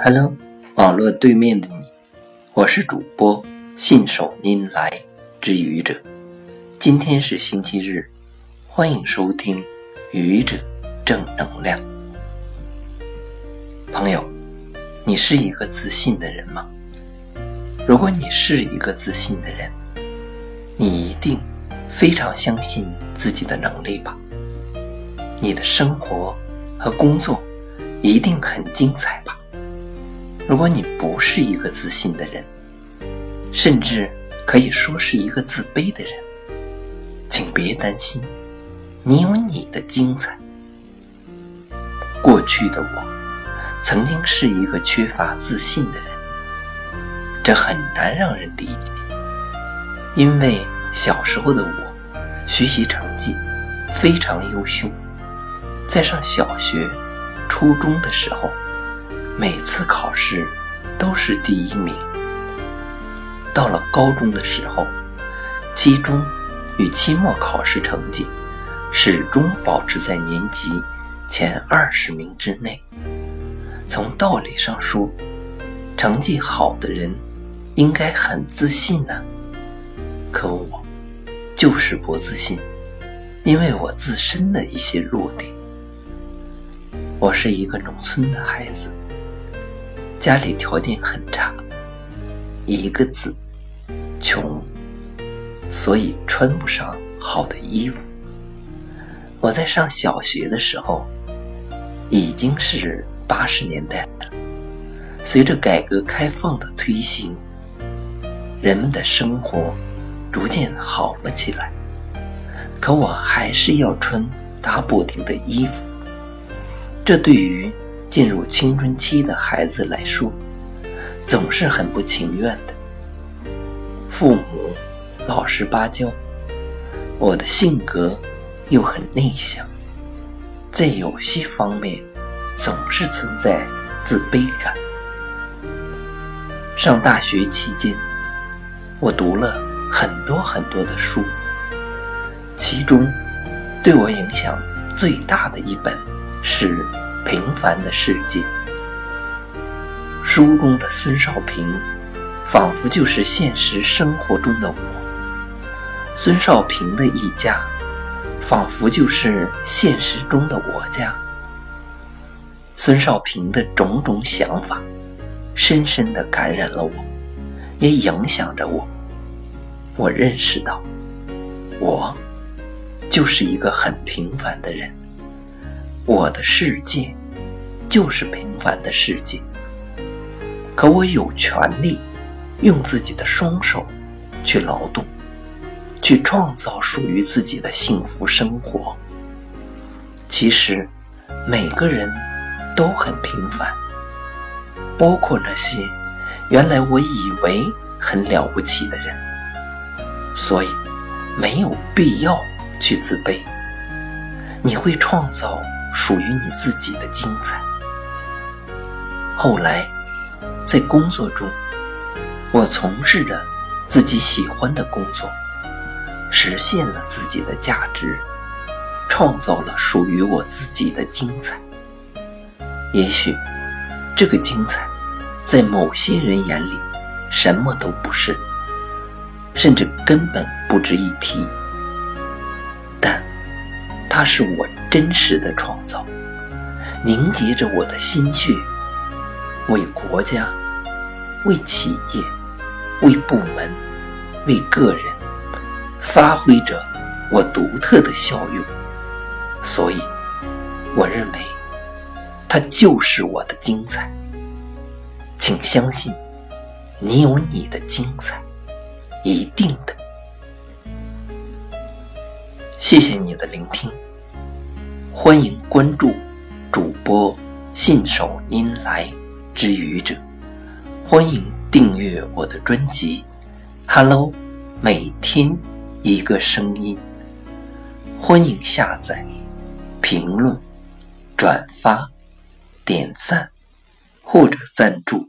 Hello，网络对面的你，我是主播信手拈来之愚者。今天是星期日，欢迎收听愚者正能量。朋友，你是一个自信的人吗？如果你是一个自信的人，你一定非常相信自己的能力吧？你的生活和工作一定很精彩吧？如果你不是一个自信的人，甚至可以说是一个自卑的人，请别担心，你有你的精彩。过去的我，曾经是一个缺乏自信的人，这很难让人理解，因为小时候的我，学习成绩非常优秀，在上小学、初中的时候。每次考试都是第一名。到了高中的时候，期中与期末考试成绩始终保持在年级前二十名之内。从道理上说，成绩好的人应该很自信呢。可我就是不自信，因为我自身的一些弱点。我是一个农村的孩子。家里条件很差，一个字，穷，所以穿不上好的衣服。我在上小学的时候，已经是八十年代了。随着改革开放的推行，人们的生活逐渐好了起来，可我还是要穿打补丁的衣服。这对于……进入青春期的孩子来说，总是很不情愿的。父母老实巴交，我的性格又很内向，在有些方面总是存在自卑感。上大学期间，我读了很多很多的书，其中对我影响最大的一本是。平凡的世界，书中的孙少平，仿佛就是现实生活中的我；孙少平的一家，仿佛就是现实中的我家。孙少平的种种想法，深深的感染了我，也影响着我。我认识到，我就是一个很平凡的人，我的世界。就是平凡的世界，可我有权利用自己的双手去劳动，去创造属于自己的幸福生活。其实，每个人都很平凡，包括那些原来我以为很了不起的人，所以没有必要去自卑。你会创造属于你自己的精彩。后来，在工作中，我从事着自己喜欢的工作，实现了自己的价值，创造了属于我自己的精彩。也许，这个精彩，在某些人眼里，什么都不是，甚至根本不值一提。它是我真实的创造，凝结着我的心血。为国家、为企业、为部门、为个人，发挥着我独特的效用，所以我认为它就是我的精彩。请相信，你有你的精彩，一定的。谢谢你的聆听，欢迎关注主播信手拈来。之愚者，欢迎订阅我的专辑。Hello，每天一个声音。欢迎下载、评论、转发、点赞或者赞助。